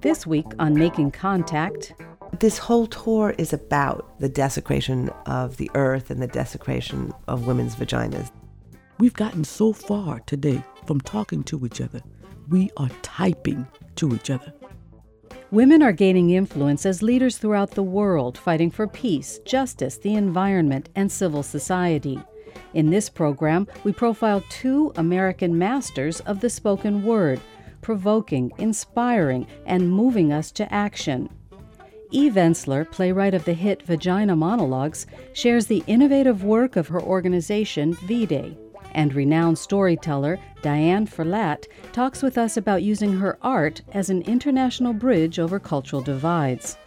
This week on Making Contact, this whole tour is about the desecration of the earth and the desecration of women's vaginas. We've gotten so far today from talking to each other, we are typing to each other. Women are gaining influence as leaders throughout the world, fighting for peace, justice, the environment, and civil society. In this program, we profile two American masters of the spoken word, provoking, inspiring, and moving us to action. Eve Ensler, playwright of the hit Vagina Monologues, shares the innovative work of her organization, V-Day. And renowned storyteller Diane Ferlatte talks with us about using her art as an international bridge over cultural divides.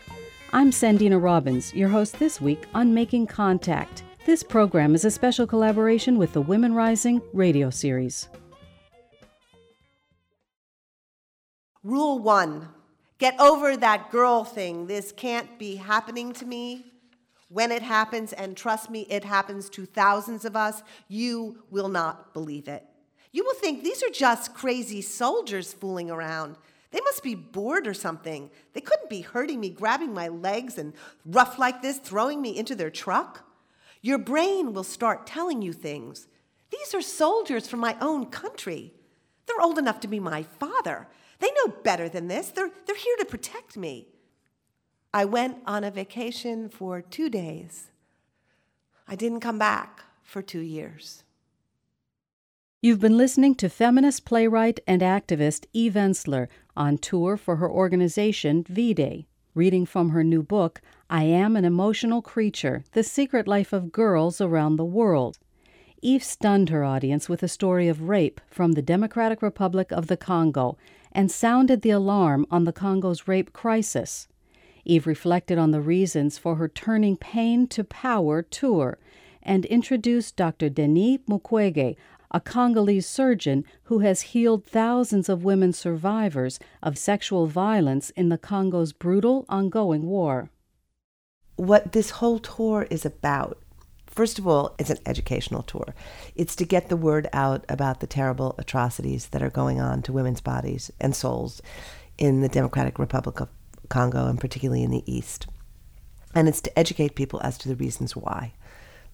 I'm Sandina Robbins, your host this week on Making Contact. This program is a special collaboration with the Women Rising radio series. Rule one Get over that girl thing. This can't be happening to me. When it happens, and trust me, it happens to thousands of us, you will not believe it. You will think these are just crazy soldiers fooling around. They must be bored or something. They couldn't be hurting me, grabbing my legs and rough like this, throwing me into their truck. Your brain will start telling you things. These are soldiers from my own country. They're old enough to be my father. They know better than this. They're, they're here to protect me. I went on a vacation for two days. I didn't come back for two years. You've been listening to feminist playwright and activist Eve Ensler on tour for her organization V Day, reading from her new book, I Am an Emotional Creature The Secret Life of Girls Around the World. Eve stunned her audience with a story of rape from the Democratic Republic of the Congo and sounded the alarm on the Congo's rape crisis. Eve reflected on the reasons for her Turning Pain to Power tour and introduced Dr. Denis Mukwege, a Congolese surgeon who has healed thousands of women survivors of sexual violence in the Congo's brutal ongoing war. What this whole tour is about First of all, it's an educational tour. It's to get the word out about the terrible atrocities that are going on to women's bodies and souls in the Democratic Republic of Congo and particularly in the East. And it's to educate people as to the reasons why.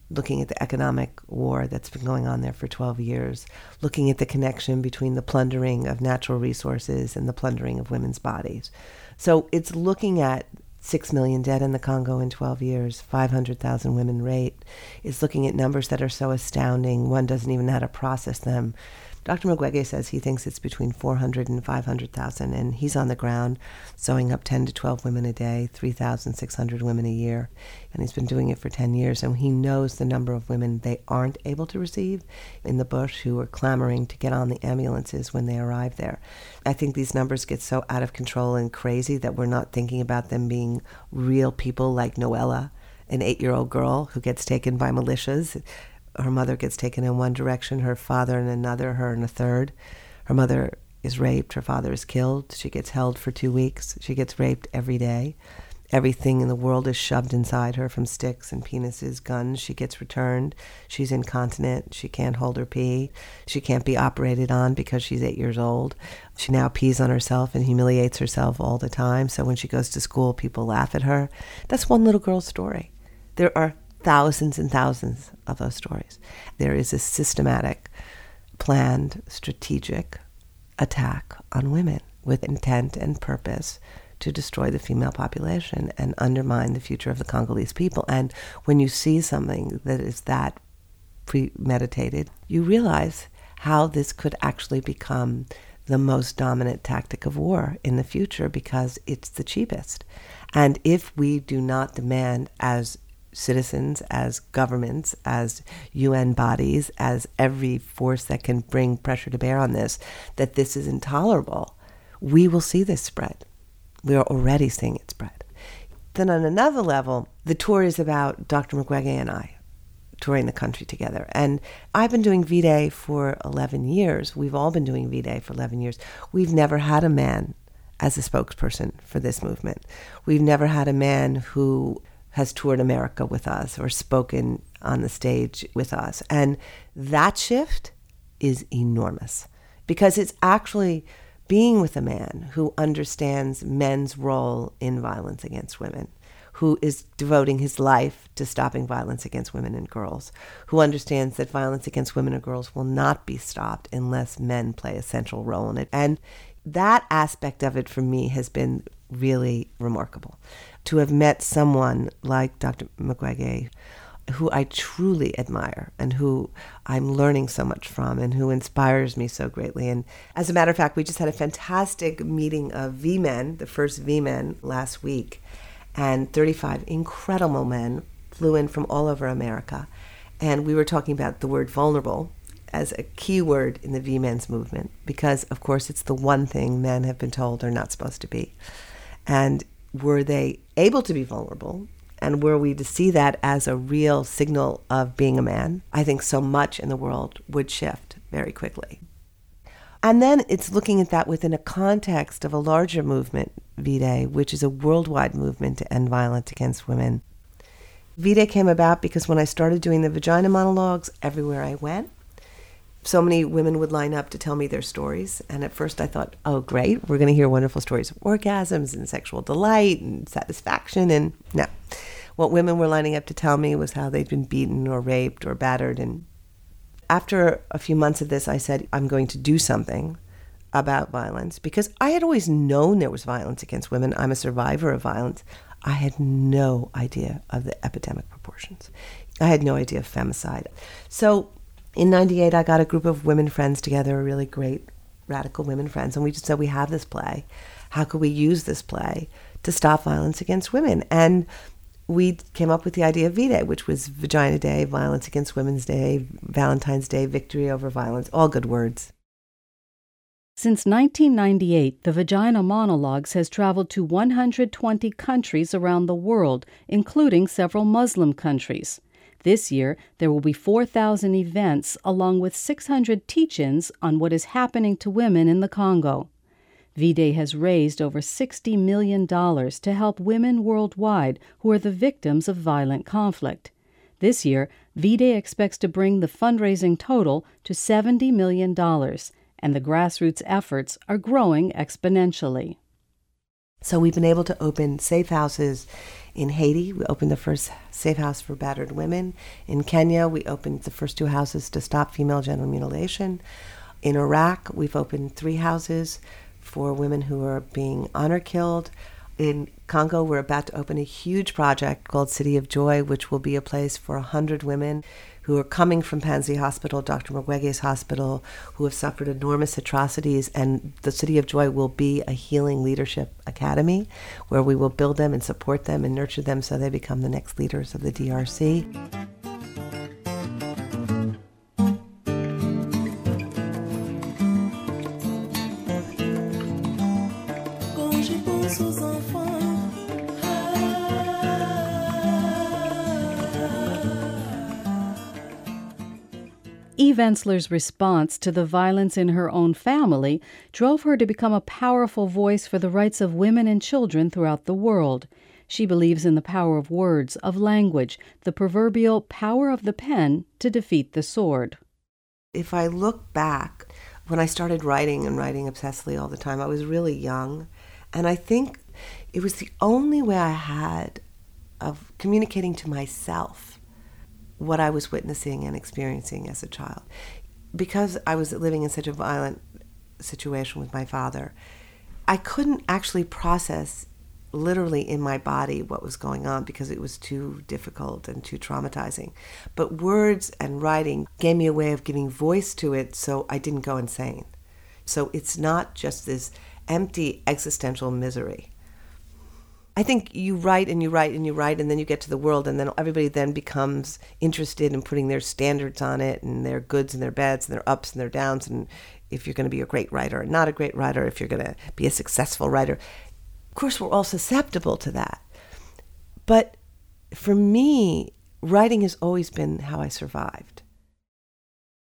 Looking at the economic war that's been going on there for 12 years, looking at the connection between the plundering of natural resources and the plundering of women's bodies. So it's looking at 6 million dead in the Congo in 12 years, 500,000 women raped, is looking at numbers that are so astounding, one doesn't even know how to process them. Dr. Mukwege says he thinks it's between 400 and 500,000, and he's on the ground sewing up 10 to 12 women a day, 3,600 women a year. And he's been doing it for 10 years, and he knows the number of women they aren't able to receive in the bush who are clamoring to get on the ambulances when they arrive there. I think these numbers get so out of control and crazy that we're not thinking about them being real people like Noella, an eight year old girl who gets taken by militias her mother gets taken in one direction, her father in another, her in a third. Her mother is raped, her father is killed. She gets held for two weeks. She gets raped every day. Everything in the world is shoved inside her from sticks and penises, guns. She gets returned. She's incontinent. She can't hold her pee. She can't be operated on because she's eight years old. She now pees on herself and humiliates herself all the time. So when she goes to school, people laugh at her. That's one little girl's story. There are thousands and thousands of those stories. There is a systematic, planned, strategic attack on women with intent and purpose to destroy the female population and undermine the future of the Congolese people. And when you see something that is that premeditated, you realize how this could actually become the most dominant tactic of war in the future because it's the cheapest. And if we do not demand as citizens, as governments, as UN bodies, as every force that can bring pressure to bear on this, that this is intolerable, we will see this spread. We are already seeing it spread. Then, on another level, the tour is about Dr. Mukwege and I touring the country together. And I've been doing V Day for 11 years. We've all been doing V Day for 11 years. We've never had a man as a spokesperson for this movement. We've never had a man who has toured America with us or spoken on the stage with us. And that shift is enormous because it's actually being with a man who understands men's role in violence against women, who is devoting his life to stopping violence against women and girls, who understands that violence against women and girls will not be stopped unless men play a central role in it. And that aspect of it for me has been really remarkable. To have met someone like Dr. Mukwege, who I truly admire and who I'm learning so much from and who inspires me so greatly. And as a matter of fact, we just had a fantastic meeting of V Men, the first V Men, last week. And 35 incredible men flew in from all over America. And we were talking about the word vulnerable as a key word in the V Men's movement because, of course, it's the one thing men have been told they're not supposed to be. And were they able to be vulnerable and were we to see that as a real signal of being a man, I think so much in the world would shift very quickly. And then it's looking at that within a context of a larger movement, V-Day, which is a worldwide movement to end violence against women. V-Day came about because when I started doing the vagina monologues everywhere I went, so many women would line up to tell me their stories. And at first I thought, oh, great, we're going to hear wonderful stories of orgasms and sexual delight and satisfaction. And no, what women were lining up to tell me was how they'd been beaten or raped or battered. And after a few months of this, I said, I'm going to do something about violence because I had always known there was violence against women. I'm a survivor of violence. I had no idea of the epidemic proportions. I had no idea of femicide. So in 98, I got a group of women friends together, a really great radical women friends, and we just said, We have this play. How could we use this play to stop violence against women? And we came up with the idea of V Day, which was Vagina Day, Violence Against Women's Day, Valentine's Day, Victory Over Violence, all good words. Since 1998, the Vagina Monologues has traveled to 120 countries around the world, including several Muslim countries. This year, there will be 4,000 events along with 600 teach ins on what is happening to women in the Congo. V-Day has raised over $60 million to help women worldwide who are the victims of violent conflict. This year, V-Day expects to bring the fundraising total to $70 million, and the grassroots efforts are growing exponentially. So we've been able to open safe houses in Haiti. We opened the first safe house for battered women. In Kenya, we opened the first two houses to stop female genital mutilation. In Iraq, we've opened three houses for women who are being honor killed. In Congo, we're about to open a huge project called City of Joy, which will be a place for 100 women who are coming from Panzi Hospital, Dr. Mukwege's hospital, who have suffered enormous atrocities. And the City of Joy will be a healing leadership academy where we will build them and support them and nurture them so they become the next leaders of the DRC. Eve Ensler's response to the violence in her own family drove her to become a powerful voice for the rights of women and children throughout the world. She believes in the power of words, of language, the proverbial power of the pen to defeat the sword. If I look back, when I started writing and writing obsessively all the time, I was really young. And I think it was the only way I had of communicating to myself what I was witnessing and experiencing as a child. Because I was living in such a violent situation with my father, I couldn't actually process literally in my body what was going on because it was too difficult and too traumatizing. But words and writing gave me a way of giving voice to it so I didn't go insane. So it's not just this empty existential misery. I think you write and you write and you write, and then you get to the world, and then everybody then becomes interested in putting their standards on it and their goods and their bads and their ups and their downs. And if you're going to be a great writer or not a great writer, if you're going to be a successful writer. Of course, we're all susceptible to that. But for me, writing has always been how I survived.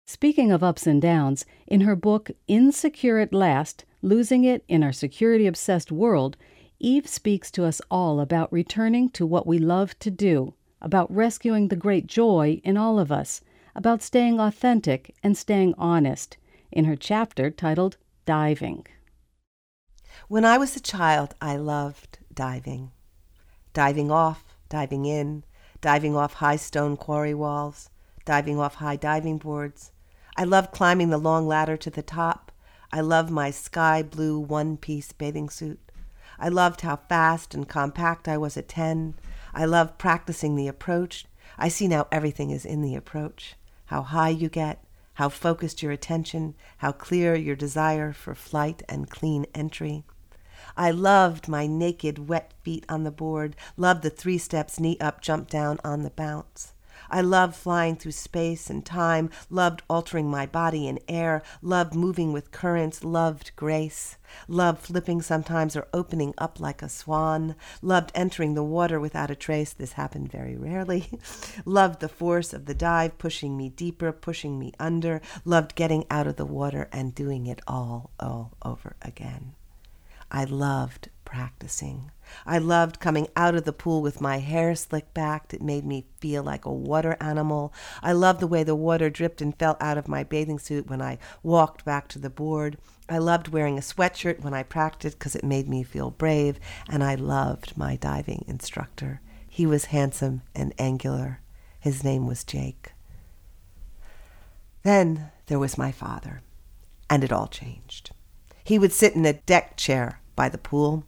Speaking of ups and downs, in her book Insecure at Last Losing It in Our Security Obsessed World, Eve speaks to us all about returning to what we love to do, about rescuing the great joy in all of us, about staying authentic and staying honest, in her chapter titled Diving. When I was a child, I loved diving. Diving off, diving in, diving off high stone quarry walls, diving off high diving boards. I loved climbing the long ladder to the top. I loved my sky blue one piece bathing suit. I loved how fast and compact I was at 10. I loved practicing the approach. I see now everything is in the approach. How high you get, how focused your attention, how clear your desire for flight and clean entry. I loved my naked, wet feet on the board, loved the three steps knee up, jump down on the bounce. I loved flying through space and time, loved altering my body in air, loved moving with currents, loved grace, loved flipping sometimes or opening up like a swan, loved entering the water without a trace. This happened very rarely. loved the force of the dive pushing me deeper, pushing me under, loved getting out of the water and doing it all, all over again. I loved practicing. I loved coming out of the pool with my hair slicked back. It made me feel like a water animal. I loved the way the water dripped and fell out of my bathing suit when I walked back to the board. I loved wearing a sweatshirt when I practiced because it made me feel brave. And I loved my diving instructor. He was handsome and angular. His name was Jake. Then there was my father, and it all changed. He would sit in a deck chair by the pool.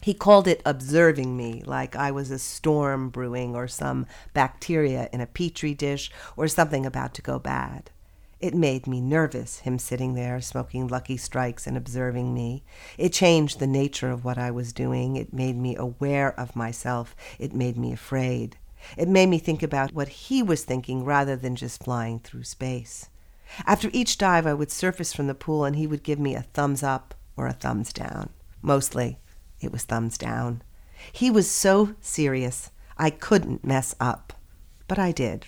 He called it observing me, like I was a storm brewing or some bacteria in a petri dish or something about to go bad. It made me nervous, him sitting there smoking Lucky Strikes and observing me. It changed the nature of what I was doing. It made me aware of myself. It made me afraid. It made me think about what he was thinking rather than just flying through space. After each dive, I would surface from the pool and he would give me a thumbs up or a thumbs down. Mostly, it was thumbs down. He was so serious, I couldn't mess up. But I did,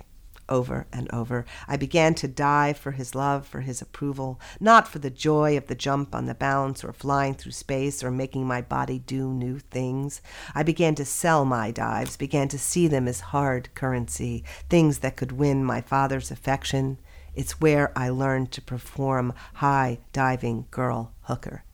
over and over. I began to dive for his love, for his approval, not for the joy of the jump on the bounce or flying through space or making my body do new things. I began to sell my dives, began to see them as hard currency, things that could win my father's affection. It's where I learned to perform high diving girl hooker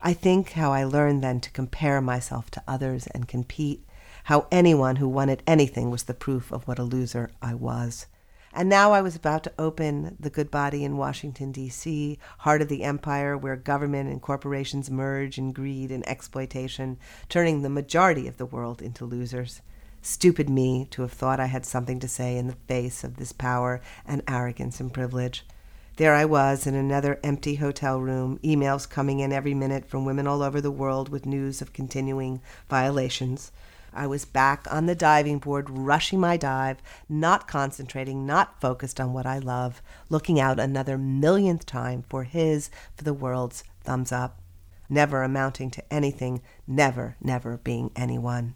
I think how I learned then to compare myself to others and compete, how anyone who wanted anything was the proof of what a loser I was. And now I was about to open the good body in Washington, D.C., heart of the empire where government and corporations merge in greed and exploitation, turning the majority of the world into losers. Stupid me to have thought I had something to say in the face of this power and arrogance and privilege. There I was in another empty hotel room, emails coming in every minute from women all over the world with news of continuing violations. I was back on the diving board, rushing my dive, not concentrating, not focused on what I love, looking out another millionth time for his, for the world's thumbs up, never amounting to anything, never, never being anyone.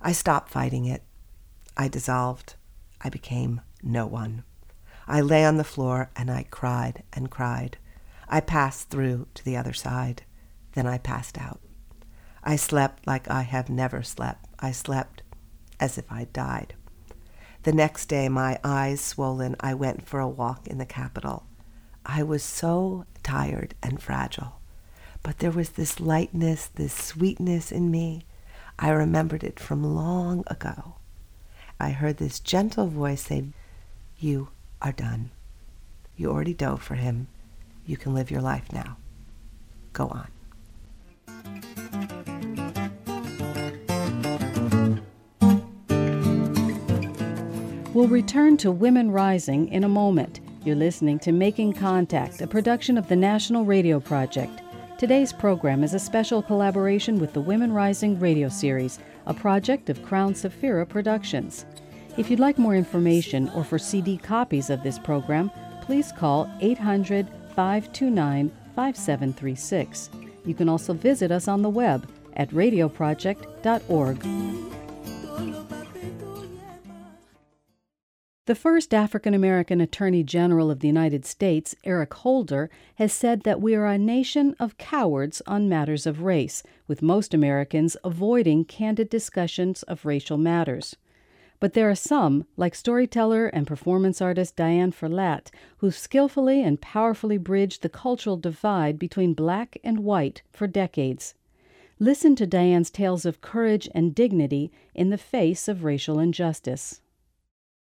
I stopped fighting it. I dissolved. I became no one. I lay on the floor and I cried and cried. I passed through to the other side. Then I passed out. I slept like I have never slept. I slept as if I'd died. The next day, my eyes swollen, I went for a walk in the Capitol. I was so tired and fragile, but there was this lightness, this sweetness in me. I remembered it from long ago. I heard this gentle voice say, You are done. You already dove for him. You can live your life now. Go on. We'll return to Women Rising in a moment. You're listening to Making Contact, a production of the National Radio Project. Today's program is a special collaboration with the Women Rising radio series, a project of Crown Saphira Productions. If you'd like more information or for CD copies of this program, please call 800 529 5736. You can also visit us on the web at radioproject.org. The first African American Attorney General of the United States, Eric Holder, has said that we are a nation of cowards on matters of race, with most Americans avoiding candid discussions of racial matters. But there are some, like storyteller and performance artist Diane Ferlatte, who skillfully and powerfully bridged the cultural divide between black and white for decades. Listen to Diane's tales of courage and dignity in the face of racial injustice.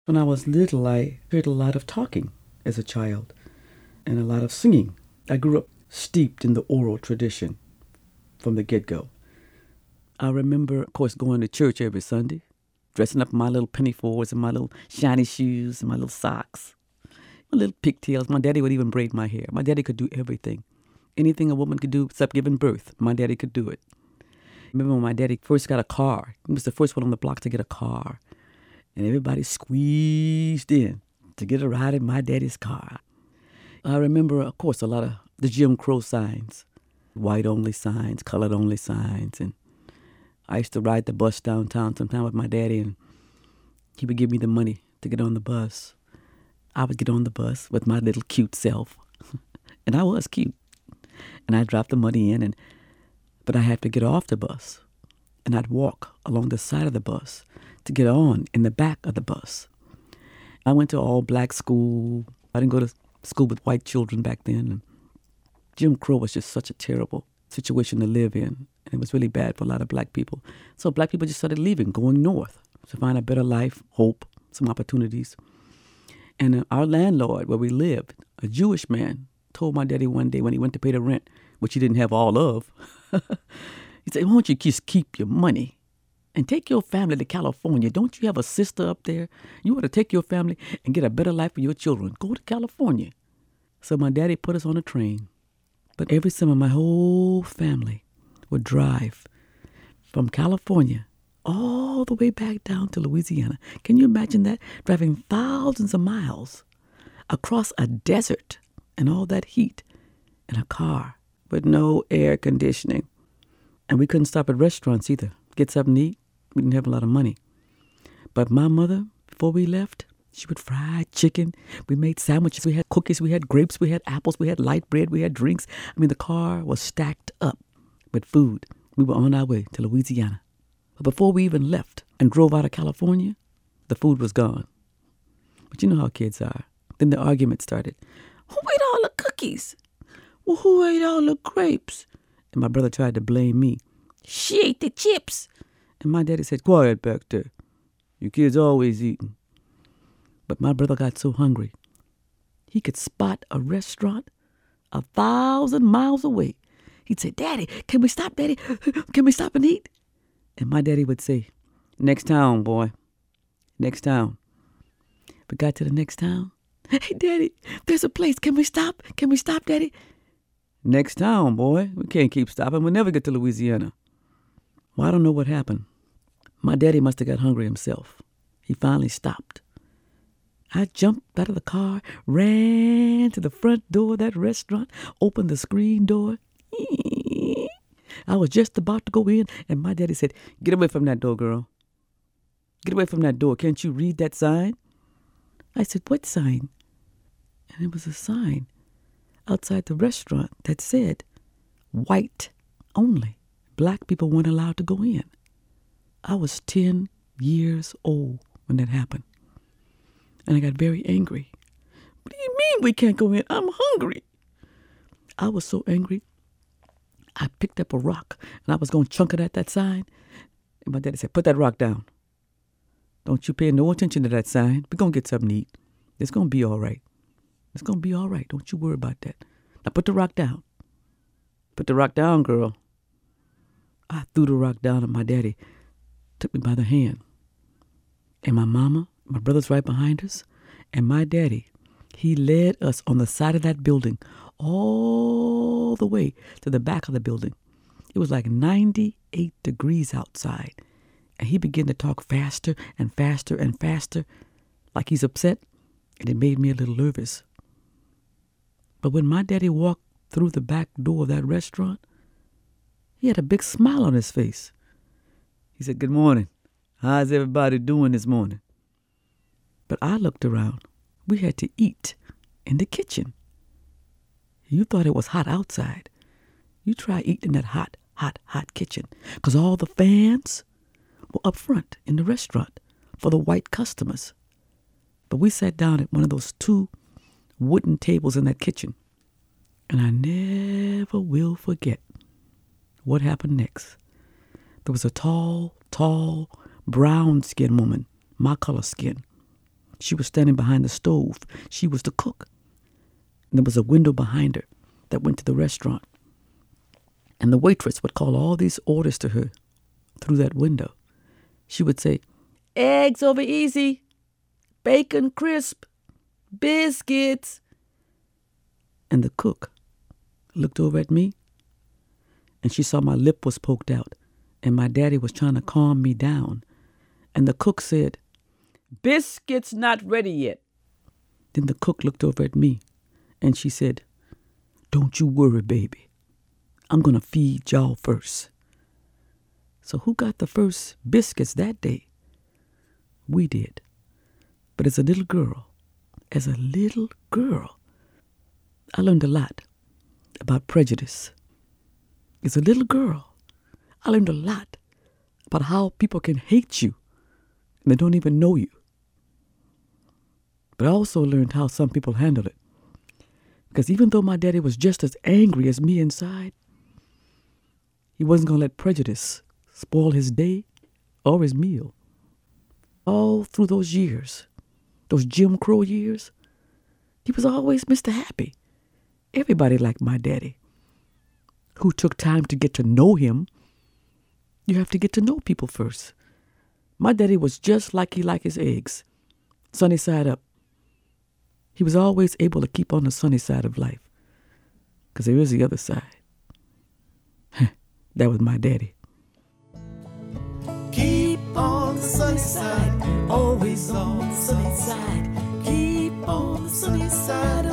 When I was little, I heard a lot of talking as a child and a lot of singing. I grew up steeped in the oral tradition from the get go. I remember, of course, going to church every Sunday, dressing up my little pinafores and my little shiny shoes and my little socks, my little pigtails. My daddy would even braid my hair. My daddy could do everything. Anything a woman could do except giving birth, my daddy could do it remember when my daddy first got a car. He was the first one on the block to get a car. And everybody squeezed in to get a ride in my daddy's car. I remember, of course, a lot of the Jim Crow signs, white only signs, colored only signs. And I used to ride the bus downtown sometime with my daddy, and he would give me the money to get on the bus. I would get on the bus with my little cute self. and I was cute. And I'd drop the money in, and but I had to get off the bus and I'd walk along the side of the bus to get on in the back of the bus. I went to all black school. I didn't go to school with white children back then. Jim Crow was just such a terrible situation to live in. And it was really bad for a lot of black people. So black people just started leaving, going north to find a better life, hope, some opportunities. And uh, our landlord, where we lived, a Jewish man, told my daddy one day when he went to pay the rent, which he didn't have all of, he said, Why don't you just keep your money and take your family to California? Don't you have a sister up there? You ought to take your family and get a better life for your children. Go to California. So my daddy put us on a train. But every summer, my whole family would drive from California all the way back down to Louisiana. Can you imagine that? Driving thousands of miles across a desert and all that heat in a car with no air conditioning. And we couldn't stop at restaurants either. Get something to eat. We didn't have a lot of money. But my mother, before we left, she would fry chicken. We made sandwiches. We had cookies. We had grapes. We had apples. We had light bread. We had drinks. I mean, the car was stacked up with food. We were on our way to Louisiana. But before we even left and drove out of California, the food was gone. But you know how kids are. Then the argument started. Who ate all the cookies? Well, who ate all the grapes? And my brother tried to blame me. She ate the chips. And my daddy said, Quiet back there. You kids always eating. But my brother got so hungry, he could spot a restaurant a thousand miles away. He'd say, Daddy, can we stop, Daddy? Can we stop and eat? And my daddy would say, Next town, boy. Next town. We got to the next town. Hey, Daddy, there's a place. Can we stop? Can we stop, Daddy? Next town, boy. We can't keep stopping. We'll never get to Louisiana. Well, I don't know what happened. My daddy must have got hungry himself. He finally stopped. I jumped out of the car, ran to the front door of that restaurant, opened the screen door. I was just about to go in, and my daddy said, Get away from that door, girl. Get away from that door. Can't you read that sign? I said, What sign? And it was a sign outside the restaurant that said white only. Black people weren't allowed to go in. I was 10 years old when that happened. And I got very angry. What do you mean we can't go in? I'm hungry. I was so angry. I picked up a rock and I was going to chunk it at that sign. And my daddy said, Put that rock down. Don't you pay no attention to that sign. We're going to get something to eat. It's going to be all right. It's going to be all right. Don't you worry about that. Now put the rock down. Put the rock down, girl. I threw the rock down, and my daddy took me by the hand. And my mama, my brother's right behind us, and my daddy, he led us on the side of that building all the way to the back of the building. It was like 98 degrees outside. And he began to talk faster and faster and faster, like he's upset, and it made me a little nervous. But when my daddy walked through the back door of that restaurant, he had a big smile on his face. He said, Good morning. How's everybody doing this morning? But I looked around. We had to eat in the kitchen. You thought it was hot outside. You try eating in that hot, hot, hot kitchen. Because all the fans were up front in the restaurant. for the white customers. But we sat down at one of those two wooden tables in that kitchen. And I never will forget what happened next. There was a tall, tall, brown skinned woman, my color skin. She was standing behind the stove. She was the cook. And there was a window behind her that went to the restaurant. And the waitress would call all these orders to her through that window. She would say, Eggs over easy, bacon crisp, biscuits. And the cook looked over at me and she saw my lip was poked out and my daddy was trying to calm me down. And the cook said, Biscuits not ready yet. Then the cook looked over at me and she said, Don't you worry, baby. I'm going to feed y'all first. So, who got the first biscuits that day? We did. But as a little girl, as a little girl, I learned a lot about prejudice. As a little girl, I learned a lot about how people can hate you and they don't even know you. But I also learned how some people handle it. Because even though my daddy was just as angry as me inside, he wasn't going to let prejudice spoil his day or his meal. All through those years, those Jim Crow years, he was always Mr. Happy. Everybody liked my daddy, who took time to get to know him. You have to get to know people first. My daddy was just like he liked his eggs, sunny side up. He was always able to keep on the sunny side of life, because there is the other side. that was my daddy. Keep on the sunny side, always on the sunny side. Keep on the sunny side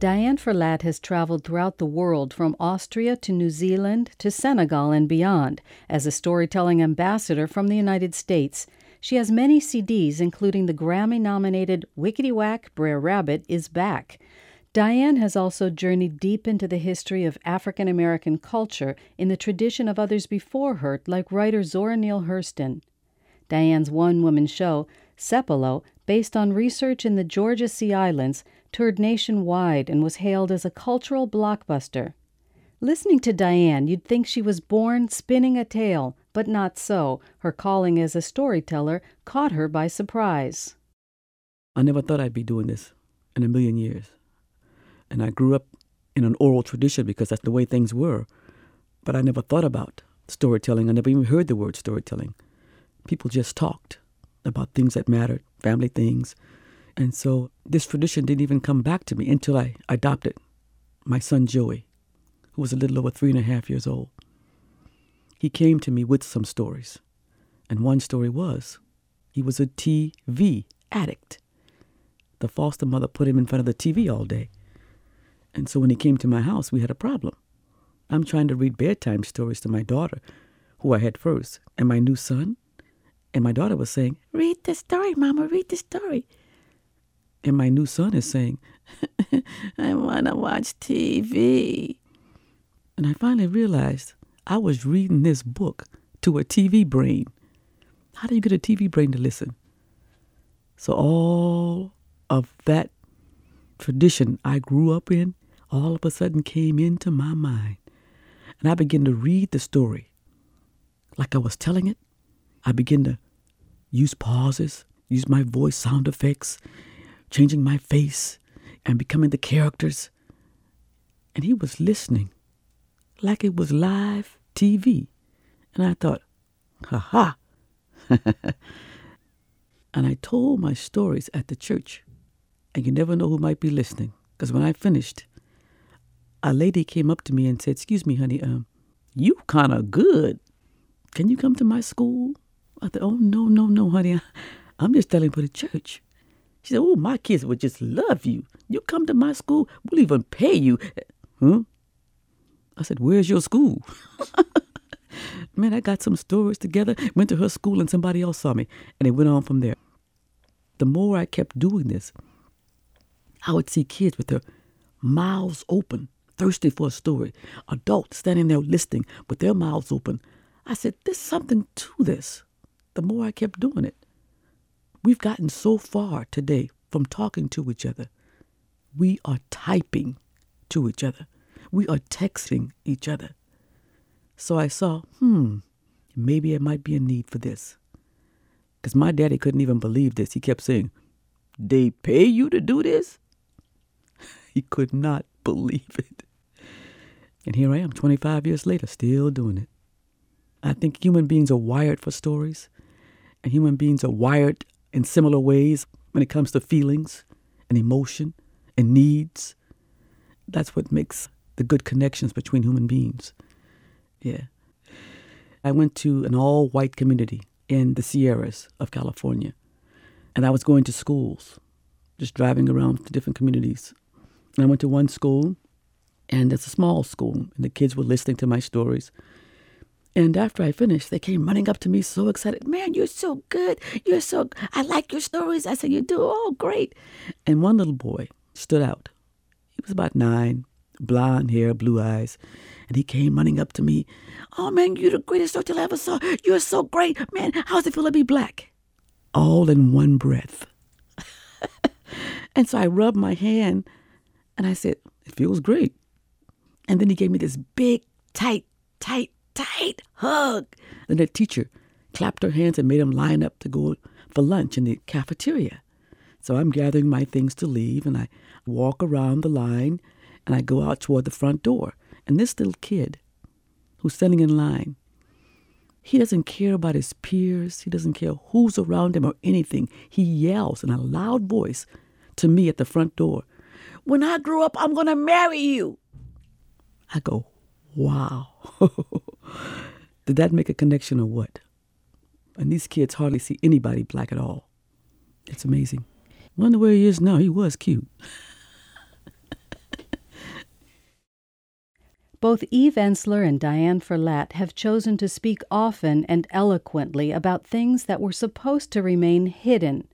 Diane Ferlatte has traveled throughout the world from Austria to New Zealand to Senegal and beyond as a storytelling ambassador from the United States. She has many CDs, including the Grammy nominated Wickety Whack Brer Rabbit is Back. Diane has also journeyed deep into the history of African American culture in the tradition of others before her, like writer Zora Neale Hurston. Diane's one woman show, Sapelo, based on research in the Georgia Sea Islands, toured nationwide and was hailed as a cultural blockbuster. Listening to Diane, you'd think she was born spinning a tale, but not so. Her calling as a storyteller caught her by surprise. I never thought I'd be doing this in a million years. And I grew up in an oral tradition because that's the way things were. But I never thought about storytelling. I never even heard the word storytelling. People just talked about things that mattered, family things. And so this tradition didn't even come back to me until I adopted my son Joey, who was a little over three and a half years old. He came to me with some stories. And one story was he was a TV addict. The foster mother put him in front of the TV all day. And so when he came to my house, we had a problem. I'm trying to read bedtime stories to my daughter, who I had first, and my new son. And my daughter was saying, Read the story, Mama, read the story. And my new son is saying, I want to watch TV. And I finally realized I was reading this book to a TV brain. How do you get a TV brain to listen? So all of that tradition I grew up in all of a sudden came into my mind. And I began to read the story like I was telling it. I began to use pauses, use my voice sound effects, changing my face and becoming the characters. And he was listening like it was live TV. And I thought, ha ha. and I told my stories at the church. And you never know who might be listening. Because when I finished, a lady came up to me and said, Excuse me, honey, um, you kind of good. Can you come to my school? I thought, Oh, no, no, no, honey. I'm just telling for the church. She said, Oh, my kids would just love you. You come to my school, we'll even pay you. Huh? I said, Where's your school? Man, I got some stories together, went to her school, and somebody else saw me. And it went on from there. The more I kept doing this, I would see kids with their mouths open, thirsty for a story, adults standing there listening with their mouths open. I said, There's something to this. The more I kept doing it, we've gotten so far today from talking to each other. We are typing to each other. We are texting each other. So I saw, hmm, maybe it might be a need for this. Because my daddy couldn't even believe this. He kept saying, They pay you to do this? he could not believe it. And here I am, 25 years later, still doing it. I think human beings are wired for stories, and human beings are wired in similar ways when it comes to feelings and emotion and needs. That's what makes the good connections between human beings. Yeah. I went to an all white community in the Sierras of California, and I was going to schools, just driving around to different communities. And I went to one school, and it's a small school, and the kids were listening to my stories. And after I finished, they came running up to me so excited. Man, you're so good. You're so, I like your stories. I said, You do? Oh, great. And one little boy stood out. He was about nine, blonde hair, blue eyes. And he came running up to me. Oh, man, you're the greatest storyteller I ever saw. You're so great. Man, how's it feel to be black? All in one breath. and so I rubbed my hand and I said, It feels great. And then he gave me this big, tight, tight, tight hug. And the teacher clapped her hands and made him line up to go for lunch in the cafeteria. So I'm gathering my things to leave and I walk around the line and I go out toward the front door. And this little kid who's standing in line, he doesn't care about his peers. He doesn't care who's around him or anything. He yells in a loud voice to me at the front door, When I grow up, I'm going to marry you. I go, Wow. Did that make a connection or what? And these kids hardly see anybody black at all. It's amazing. Wonder where he is now. He was cute. Both Eve Ensler and Diane Ferlatte have chosen to speak often and eloquently about things that were supposed to remain hidden.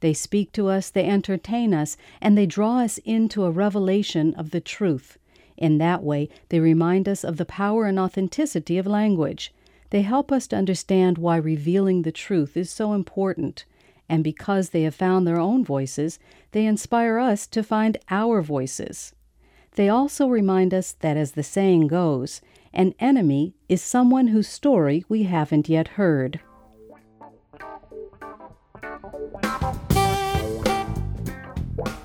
They speak to us, they entertain us, and they draw us into a revelation of the truth. In that way, they remind us of the power and authenticity of language. They help us to understand why revealing the truth is so important. And because they have found their own voices, they inspire us to find our voices. They also remind us that, as the saying goes, an enemy is someone whose story we haven't yet heard.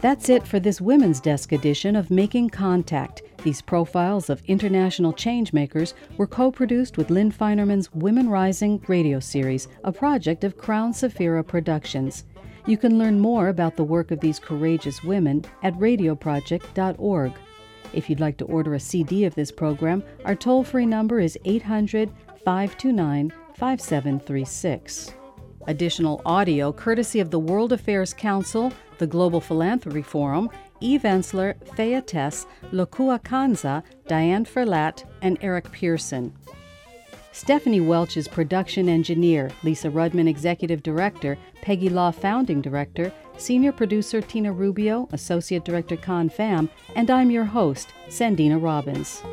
That's it for this Women's Desk edition of Making Contact. These profiles of international changemakers were co produced with Lynn Feinerman's Women Rising radio series, a project of Crown Safira Productions. You can learn more about the work of these courageous women at radioproject.org. If you'd like to order a CD of this program, our toll free number is 800 529 5736. Additional audio courtesy of the World Affairs Council, the Global Philanthropy Forum, Eve Ensler, Thea Tess, Lokua Kanza, Diane Ferlatte, and Eric Pearson. Stephanie Welch is production engineer, Lisa Rudman, executive director, Peggy Law, founding director, senior producer Tina Rubio, associate director Con Fam, and I'm your host, Sandina Robbins.